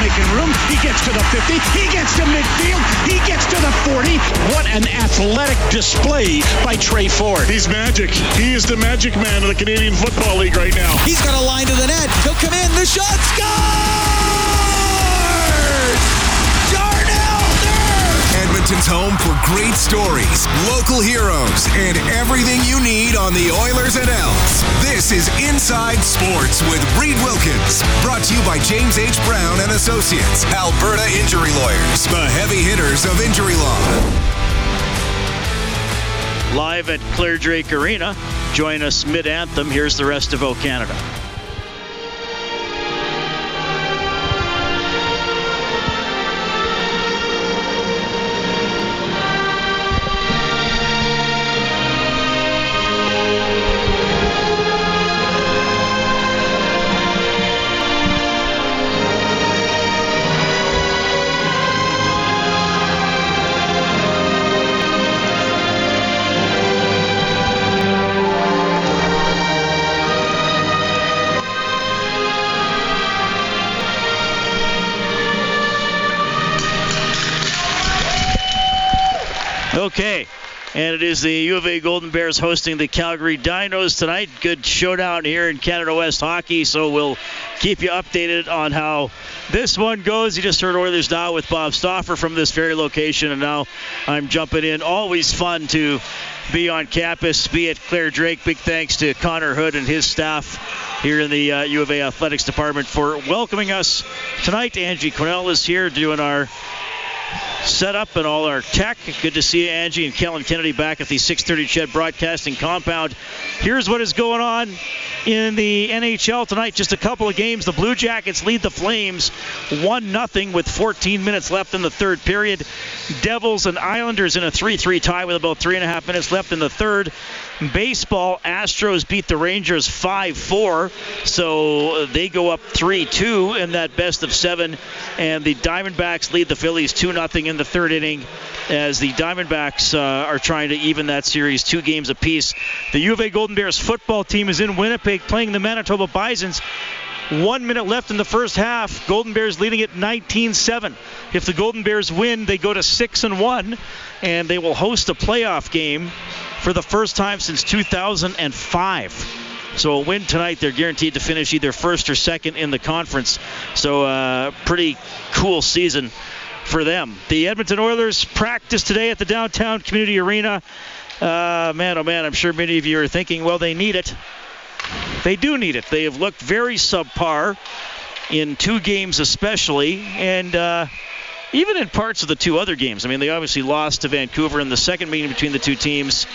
making room. He gets to the 50. He gets to midfield. He gets to the 40. What an athletic display by Tre Ford. He's magic. He is the magic man of the Canadian Football League right now. He's got a line to the net. He'll come in. The shot scores! Edmonton's home for great stories, local heroes, and everything you need on the Oilers and Elks. This is Inside Sports with Reid Wilkins, brought to you by James H. Brown and Associates, Alberta Injury Lawyers, the heavy hitters of injury law. Live at Clare Drake Arena. Join us mid anthem. Here's the rest of O Canada. And it is the U of A Golden Bears hosting the Calgary Dinos tonight. Good showdown here in Canada West hockey, so we'll keep you updated on how this one goes. You just heard Oilers Now with Bob Stauffer from this very location, and now I'm jumping in. Always fun to be on campus, be at Clare Drake. Big thanks to Connor Hood and his staff here in the uh, U of A Athletics Department for welcoming us tonight. Angie Cornell is here doing our setup and all our tech. Good to see you, Angie and Kellen Kennedy back at the 630 Ched Broadcasting Compound. Here's what is going on in the NHL tonight. Just a couple of games. The Blue Jackets lead the Flames 1 0 with 14 minutes left in the third period. Devils and Islanders in a 3 3 tie with about three and a half minutes left in the third. Baseball, Astros beat the Rangers 5 4, so they go up 3 2 in that best of seven. And the Diamondbacks lead the Phillies 2 0 in the third inning as the Diamondbacks uh, are trying to even that series two games apiece. The U of A Golden Bears football team is in Winnipeg playing the Manitoba Bisons. One minute left in the first half. Golden Bears leading it 19-7. If the Golden Bears win, they go to six and one, and they will host a playoff game for the first time since 2005. So a win tonight, they're guaranteed to finish either first or second in the conference. So uh, pretty cool season for them. The Edmonton Oilers practice today at the downtown community arena. Uh, man, oh man, I'm sure many of you are thinking, well, they need it. They do need it. They have looked very subpar in two games, especially, and uh, even in parts of the two other games. I mean, they obviously lost to Vancouver in the second meeting between the two teams.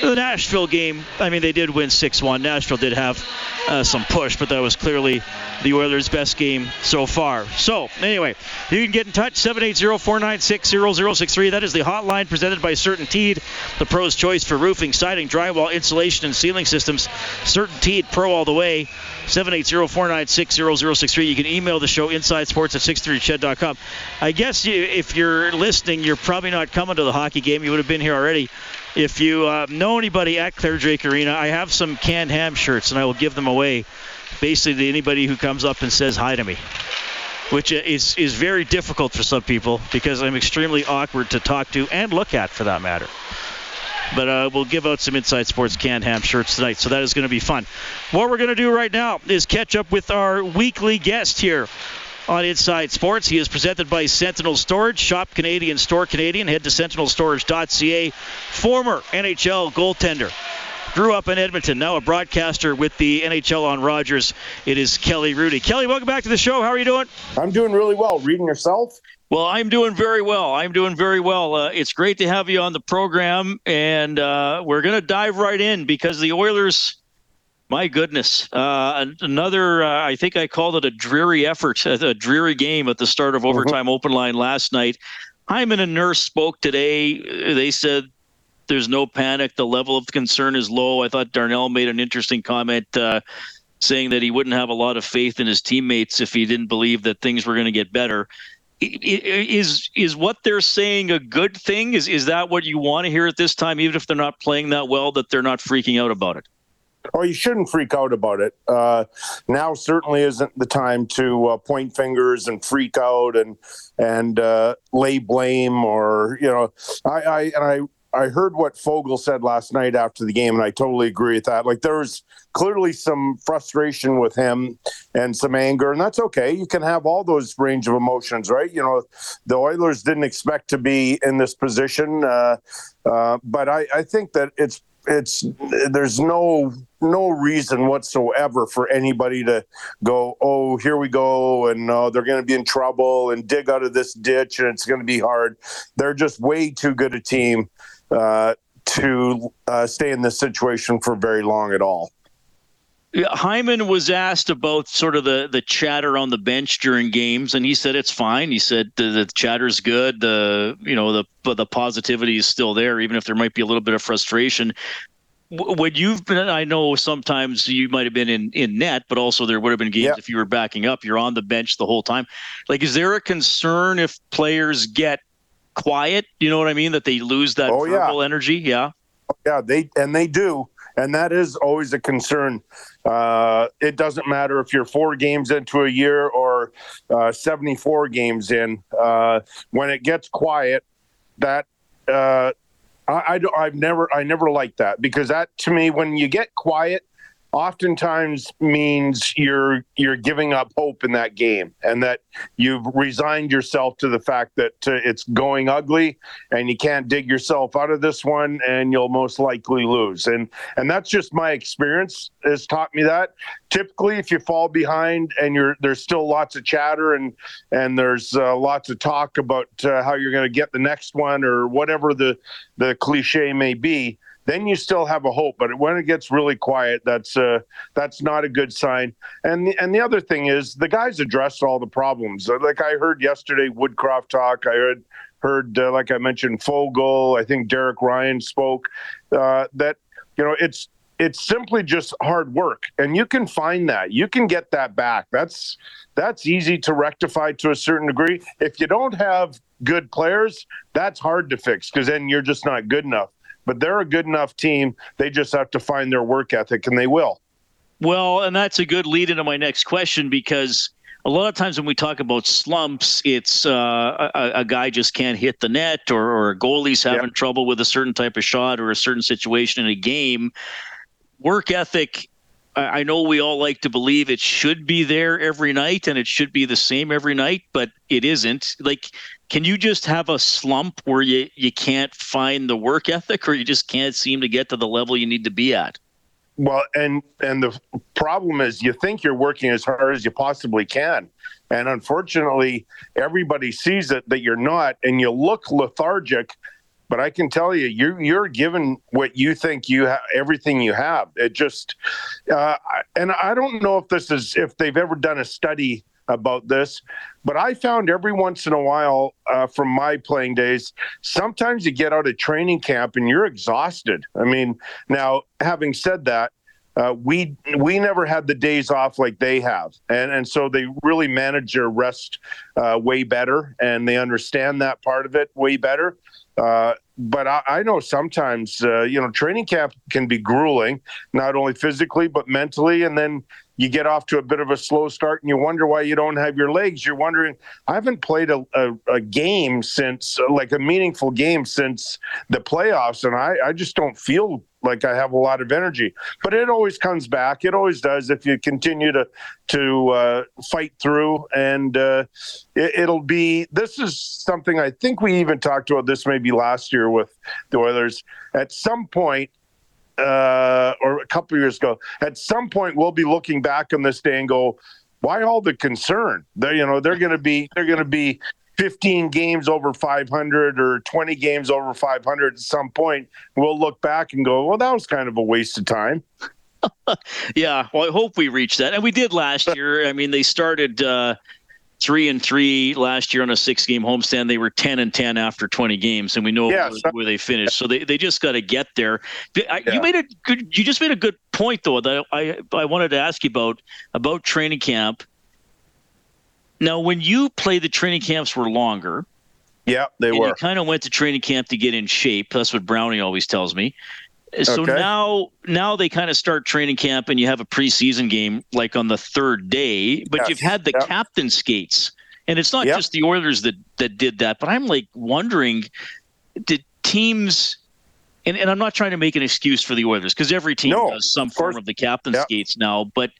The Nashville game, I mean, they did win 6 1. Nashville did have uh, some push, but that was clearly the Oilers' best game so far. So, anyway, you can get in touch 780 496 0063. That is the hotline presented by CertainTeed, the pro's choice for roofing, siding, drywall, insulation, and ceiling systems. CertainTeed, pro all the way. 780-496-0063. You can email the show insidesports at 630ched.com. I guess you, if you're listening, you're probably not coming to the hockey game. You would have been here already. If you uh, know anybody at Clare Drake Arena, I have some canned ham shirts, and I will give them away basically to anybody who comes up and says hi to me. Which is, is very difficult for some people because I'm extremely awkward to talk to and look at for that matter. But uh, we'll give out some Inside Sports canned ham shirts tonight, so that is going to be fun. What we're going to do right now is catch up with our weekly guest here on Inside Sports. He is presented by Sentinel Storage. Shop Canadian, store Canadian. Head to sentinelstorage.ca. Former NHL goaltender. Grew up in Edmonton, now a broadcaster with the NHL on Rogers. It is Kelly Hrudey. Kelly, welcome back to the show. How are you doing? I'm doing really well. Reading yourself? Well, I'm doing very well. I'm doing very well. Uh, it's great to have you on the program, and uh, we're going to dive right in because the Oilers. My goodness, uh, another. Uh, I think I called it a dreary effort, a dreary game at the start of overtime mm-hmm. open line last night. Hyman and Nurse spoke today. They said there's no panic. The level of concern is low. I thought Darnell made an interesting comment uh, saying that he wouldn't have a lot of faith in his teammates if he didn't believe that things were going to get better is is what they're saying a good thing? Is is that what you want to hear at this time, even if they're not playing that well, that they're not freaking out about it? or you shouldn't freak out about it. Uh, now certainly isn't the time to uh, point fingers and freak out and and uh, lay blame or you know. I, I and I I heard what Foegele said last night after the game, and I totally agree with that. Like there was clearly some frustration with him and some anger, and that's okay. You can have all those range of emotions, right? You know, the Oilers didn't expect to be in this position, uh, uh, but I, I think that it's it's there's no no reason whatsoever for anybody to go oh here we go and uh, they're going to be in trouble and dig out of this ditch and it's going to be hard they're just way too good a team uh, to uh, stay in this situation for very long at all. Hyman was asked about sort of the, the chatter on the bench during games, and he said it's fine. He said the, the chatter's good. The you know the but the positivity is still there, even if there might be a little bit of frustration. When you've been, I know sometimes you might have been in, in net, but also there would have been games yep. if you were backing up. You're on the bench the whole time. Like, is there a concern if players get quiet. You know what I mean? That they lose that oh, verbal yeah. energy. Yeah. Yeah, they and they do, and that is always a concern. Uh, it doesn't matter if you're four games into a year or uh, 74 games in. Uh, when it gets quiet, that uh, I, I have never I never liked that because that to me when you get quiet oftentimes means you're you're giving up hope in that game and that you've resigned yourself to the fact that uh, it's going ugly and you can't dig yourself out of this one and you'll most likely lose. And and that's just my experience has taught me that. Typically if you fall behind and you're there's still lots of chatter and and there's uh, lots of talk about uh, how you're going to get the next one or whatever the the cliche may be then you still have a hope. But when it gets really quiet, that's uh, that's not a good sign. And the, and the other thing is the guys addressed all the problems. Like I heard yesterday, Woodcroft talk. I heard heard uh, like I mentioned, Foegele. I think Derek Ryan spoke uh, that you know it's it's simply just hard work and you can find that you can get that back that's that's easy to rectify to a certain degree if you don't have good players that's hard to fix because then you're just not good enough but they're a good enough team. They just have to find their work ethic, and they will. Well, and that's a good lead into my next question because a lot of times when we talk about slumps, it's uh, a, a, guy just can't hit the net, or, or a goalie's having yep. trouble with a certain type of shot or a certain situation in a game. Work ethic. I know we all like to believe it should be there every night and it should be the same every night, but it isn't. Like can you just have a slump where you, you can't find the work ethic or you just can't seem to get to the level you need to be at? Well, and and the problem is you think you're working as hard as you possibly can. And unfortunately, everybody sees it that you're not and you look lethargic, but I can tell you you you're given what you think you have everything you have. It just uh, and I don't know if this is if they've ever done a study about this. But I found every once in a while uh, from my playing days, sometimes you get out of training camp and you're exhausted. I mean, now having said that, uh, we we never had the days off like they have, and and so they really manage their rest uh, way better, and they understand that part of it way better. Uh, but I, I, know sometimes, uh, you know, training camp can be grueling, not only physically but mentally, and then you get off to a bit of a slow start and you wonder why you don't have your legs. You're wondering, I haven't played a, a, a game since, like a meaningful game since the playoffs, and I, I just don't feel like I have a lot of energy. But it always comes back. It always does if you continue to to uh, fight through. And uh, it, will be. This is something I think we even talked about this maybe last year with the Oilers. At some point, uh, or a couple years ago. At some point, we'll be looking back on this day and go, "Why all the concern?" They, you know, they're going to be they're going to be 15 games over 500 or 20 games over 500 at some point. We'll look back and go, "Well, that was kind of a waste of time." yeah, well, I hope we reach that, and we did last year. I mean, they started. Uh, three and three last year on a six game homestand. They were 10 and 10 after 20 games, and we know yeah, where, where, they finished. So they, they just got to get there. I, yeah. You made a good, you just made a good point though, that I, I wanted to ask you about, about training camp. Now, when you play, the training camps were longer. Yeah, they were. You kind of went to training camp to get in shape. That's what Brownie always tells me. So Okay. now, now they kind of start training camp, and you have a preseason game like on the third day. But Yes. you've had the Yep. captain skates, and it's not Yep. just the Oilers that that did that. But I'm like wondering, did teams? And, and I'm not trying to make an excuse for the Oilers because every team No, does some of form of the captain Yep. skates now. But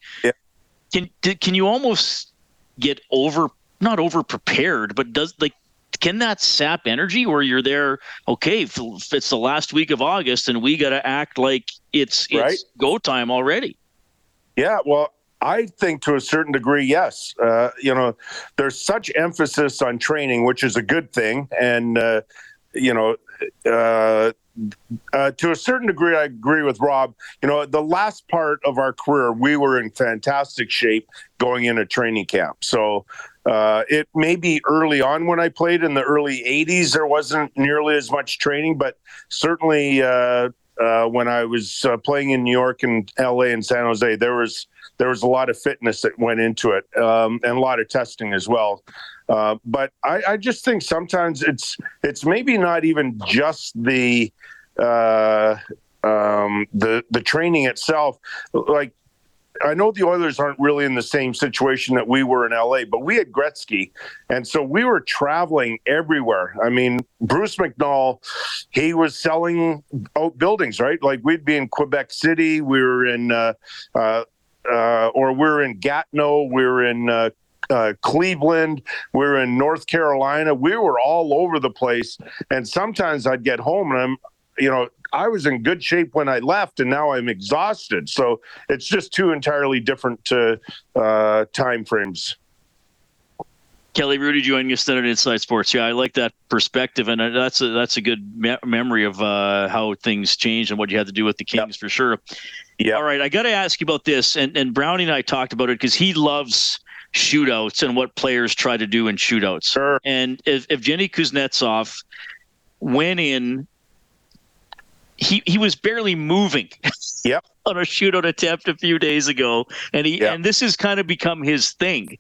can can you almost get over not over prepared, but does like can that sap energy where you're there? Okay, it's the last week of August and we got to act like it's it's Right. go time already. Yeah, well, I think to a certain degree, yes. Uh, you know, there's such emphasis on training, which is a good thing, and uh, you know, uh, uh, to a certain degree, I agree with Rob. You know, the last part of our career, we were in fantastic shape going into training camp. So. Uh, it may be early on when I played in the early 80s, there wasn't nearly as much training, but certainly uh, uh, when I was uh, playing in New York and LA and San Jose, there was there was a lot of fitness that went into it um, and a lot of testing as well. Uh, but I, I just think sometimes it's it's maybe not even just the uh, um, the the training itself. Like I know the Oilers aren't really in the same situation that we were in LA, but we had Gretzky, and so we were traveling everywhere. I mean, Bruce McNall, he was selling out buildings, right? Like we'd be in Quebec City, we were in, uh, uh, uh, or we are in Gatineau, we're in. Uh, uh, Cleveland, we're in North Carolina. We were all over the place, and sometimes I'd get home and I'm, you know, I was in good shape when I left, and now I'm exhausted. So it's just two entirely different uh, uh, time frames. Kelly Hrudey joining us tonight at Inside Sports. Yeah, I like that perspective, and uh, that's a that's a good me- memory of uh, how things changed and what you had to do with the Kings for sure. Yeah. All right, I got to ask you about this, and and Brownie and I talked about it because he loves shootouts and what players try to do in shootouts. Sure. And if, if Jenny Kuznetsov went in, he he was barely moving. Yep. on a shootout attempt a few days ago, and he Yep. and this has kind of become his thing.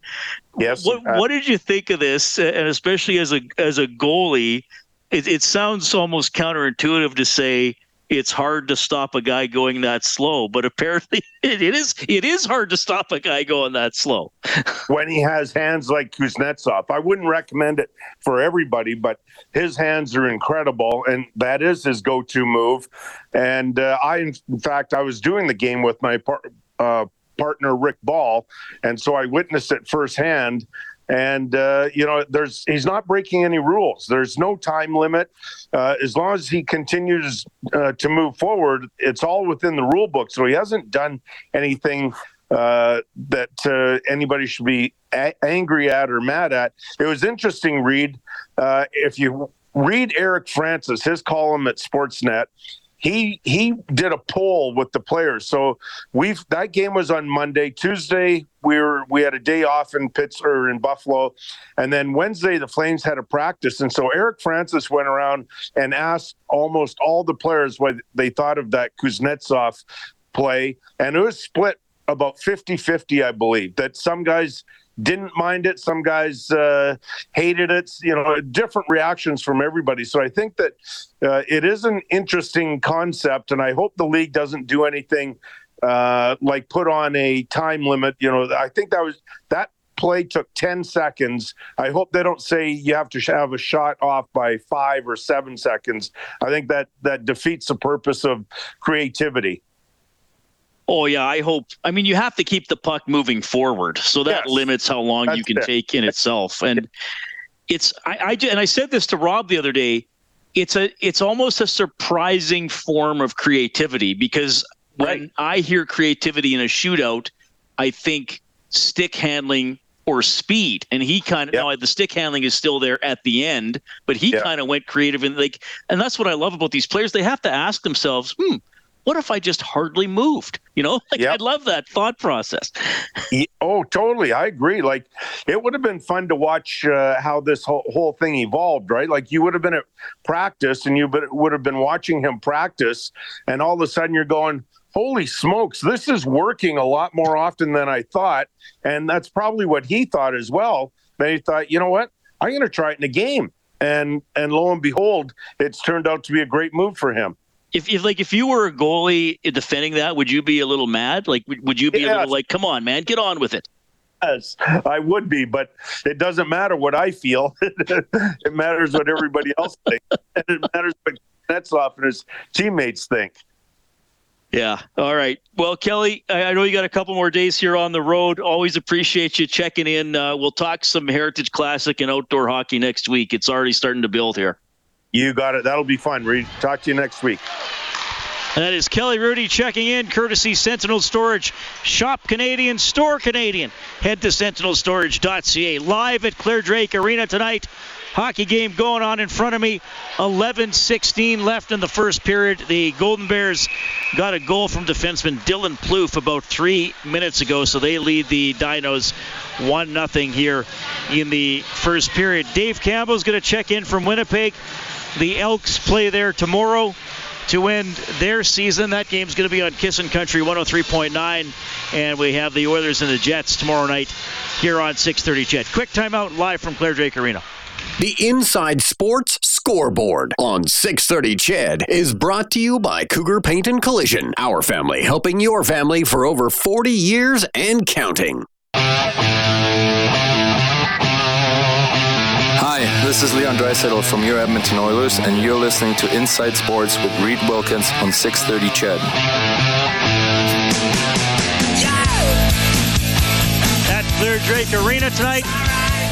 Yes. What uh, what did you think of this? And especially as a as a goalie, it, it sounds almost counterintuitive to say it's hard to stop a guy going that slow, but apparently it, it is it is hard to stop a guy going that slow. when he has hands like Kuznetsov. I wouldn't recommend it for everybody, but his hands are incredible, and that is his go-to move. And uh, I, in fact, I was doing the game with my par- uh, partner Rick Ball, and so I witnessed it firsthand. And uh, you know, there's he's not breaking any rules. There's no time limit. Uh, as long as he continues uh, to move forward, it's all within the rule book. So he hasn't done anything uh, that uh, anybody should be a- angry at or mad at. It was interesting, read Uh, if you read Eric Francis, his column at Sportsnet, he he did a poll with the players. So we've that game was on Monday. Tuesday we were we had a day off in Pittsburgh in Buffalo, and then Wednesday the Flames had a practice. And so Eric Francis went around and asked almost all the players what they thought of that Kuznetsov play, and it was split about 50-50, I believe. That some guys didn't mind it, some guys uh, hated it. You know, different reactions from everybody. So I think that uh, it is an interesting concept, and I hope the league doesn't do anything uh, like put on a time limit. You know, I think that was that play took 10 seconds. I hope they don't say you have to have a shot off by five or seven seconds. I think that that defeats the purpose of creativity. Oh yeah, I hope. I mean, you have to keep the puck moving forward, so that Yes. limits how long you can it. take in itself. And it's I, I and I said this to Rob the other day. It's a it's almost a surprising form of creativity because when I hear creativity in a shootout, I think stick handling or speed. And he kind of Yep. now the stick handling is still there at the end, but he Yep. kind of went creative and like and that's what I love about these players. They have to ask themselves, hmm, what if I just hardly moved? You know, like Yep. I love that thought process. Oh, totally. I agree. Like, it would have been fun to watch uh, how this whole, whole thing evolved, right? Like, you would have been at practice and you would have been watching him practice, and all of a sudden you're going, Holy smokes, this is working a lot more often than I thought. And that's probably what he thought as well. Then he thought, you know what? I'm going to try it in a game. And, and lo and behold, it's turned out to be a great move for him. If, if like if you were a goalie defending that, would you be a little mad? Like would you be yeah. a little like, come on, man, get on with it? Yes, I would be, but it doesn't matter what I feel. it matters what everybody else thinks, and it matters what Kuznetsov and his teammates think. Yeah. All right. Well, Kelly, I know you got a couple more days here on the road. Always appreciate you checking in. Uh, we'll talk some Heritage Classic and outdoor hockey next week. It's already starting to build here. You got it. That'll be fun. We Talk to you next week. That is Kelly Hrudey checking in, courtesy Sentinel Storage. Shop Canadian, store Canadian. Head to sentinelstorage.ca. Live at Clare Drake Arena tonight. Hockey game going on in front of me. 11 16 left in the first period. The Golden Bears got a goal from defenseman Dylan Plouffe about three minutes ago, so they lead the Dinos 1 0 here in the first period. Dave Campbell's going to check in from Winnipeg. The Elks play there tomorrow to end their season. That game's going to be on Kissin' Country 103.9, and we have the Oilers and the Jets tomorrow night here on 6:30 CHED. Quick timeout live from Clare Drake Arena. The Inside Sports Scoreboard on 630 CHED is brought to you by Cougar Paint and Collision, our family helping your family for over 40 years and counting. Hi, this is Leon Draisaitl from your Edmonton Oilers, and you're listening to Inside Sports with Reid Wilkins on 630 CHED. At Clare Drake Arena tonight,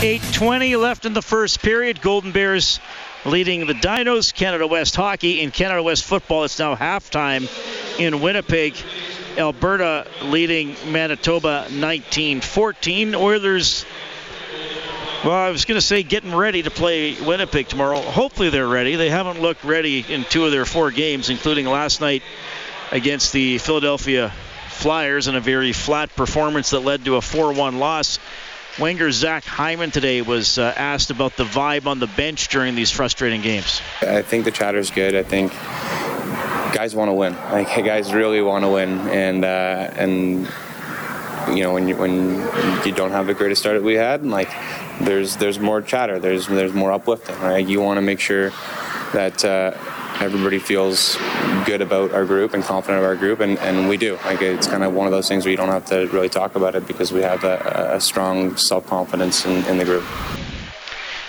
8.20 left in the first period. Golden Bears leading the Dinos. Canada West hockey in Canada West football. It's now halftime in Winnipeg. Alberta leading Manitoba 19-14. Oilers well, I was going to say getting ready to play Winnipeg tomorrow. Hopefully they're ready. They haven't looked ready in two of their four games, including last night against the Philadelphia Flyers in a very flat performance that led to a 4-1 loss. Winger Zach Hyman today was uh, asked about the vibe on the bench during these frustrating games. I think the chatter is good. I think guys want to win. Like guys really want to win, and uh, and you know when you when you don't have the greatest start that we had, like there's there's more chatter, there's there's more uplifting. Right, you want to make sure that. Uh, everybody feels good about our group and confident of our group, and, and we do. Like it's kind of one of those things where you don't have to really talk about it because we have a, a strong self confidence in, in the group.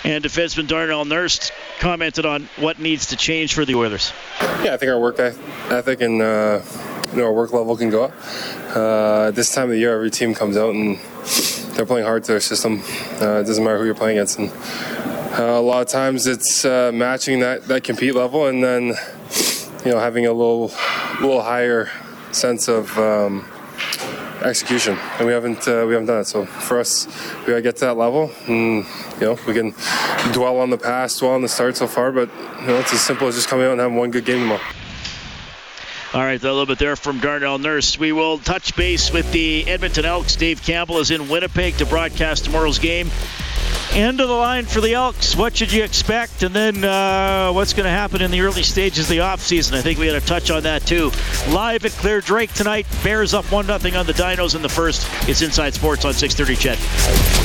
And defenseman Darnell Nurse commented on what needs to change for the Oilers. Yeah, I think our work ethic and uh, you know, our work level can go up. Uh, this time of the year, every team comes out and they're playing hard to their system. Uh, it doesn't matter who you're playing against. And, uh, a lot of times it's uh, matching that, that compete level and then you know having a little little higher sense of um, execution and we haven't uh, we haven't done it so for us we gotta get to that level and you know we can dwell on the past dwell on the start so far but you know it's as simple as just coming out and having one good game tomorrow all right, a little bit there from Darnell Nurse. We will touch base with the Edmonton Elks. Dave Campbell is in Winnipeg to broadcast tomorrow's game. End of the line for the Elks. What should you expect? And then uh, what's going to happen in the early stages of the offseason? I think we had a touch on that too. Live at Clare Drake tonight. Bears up 1 0 on the Dinos in the first. It's Inside Sports on 630 CHED.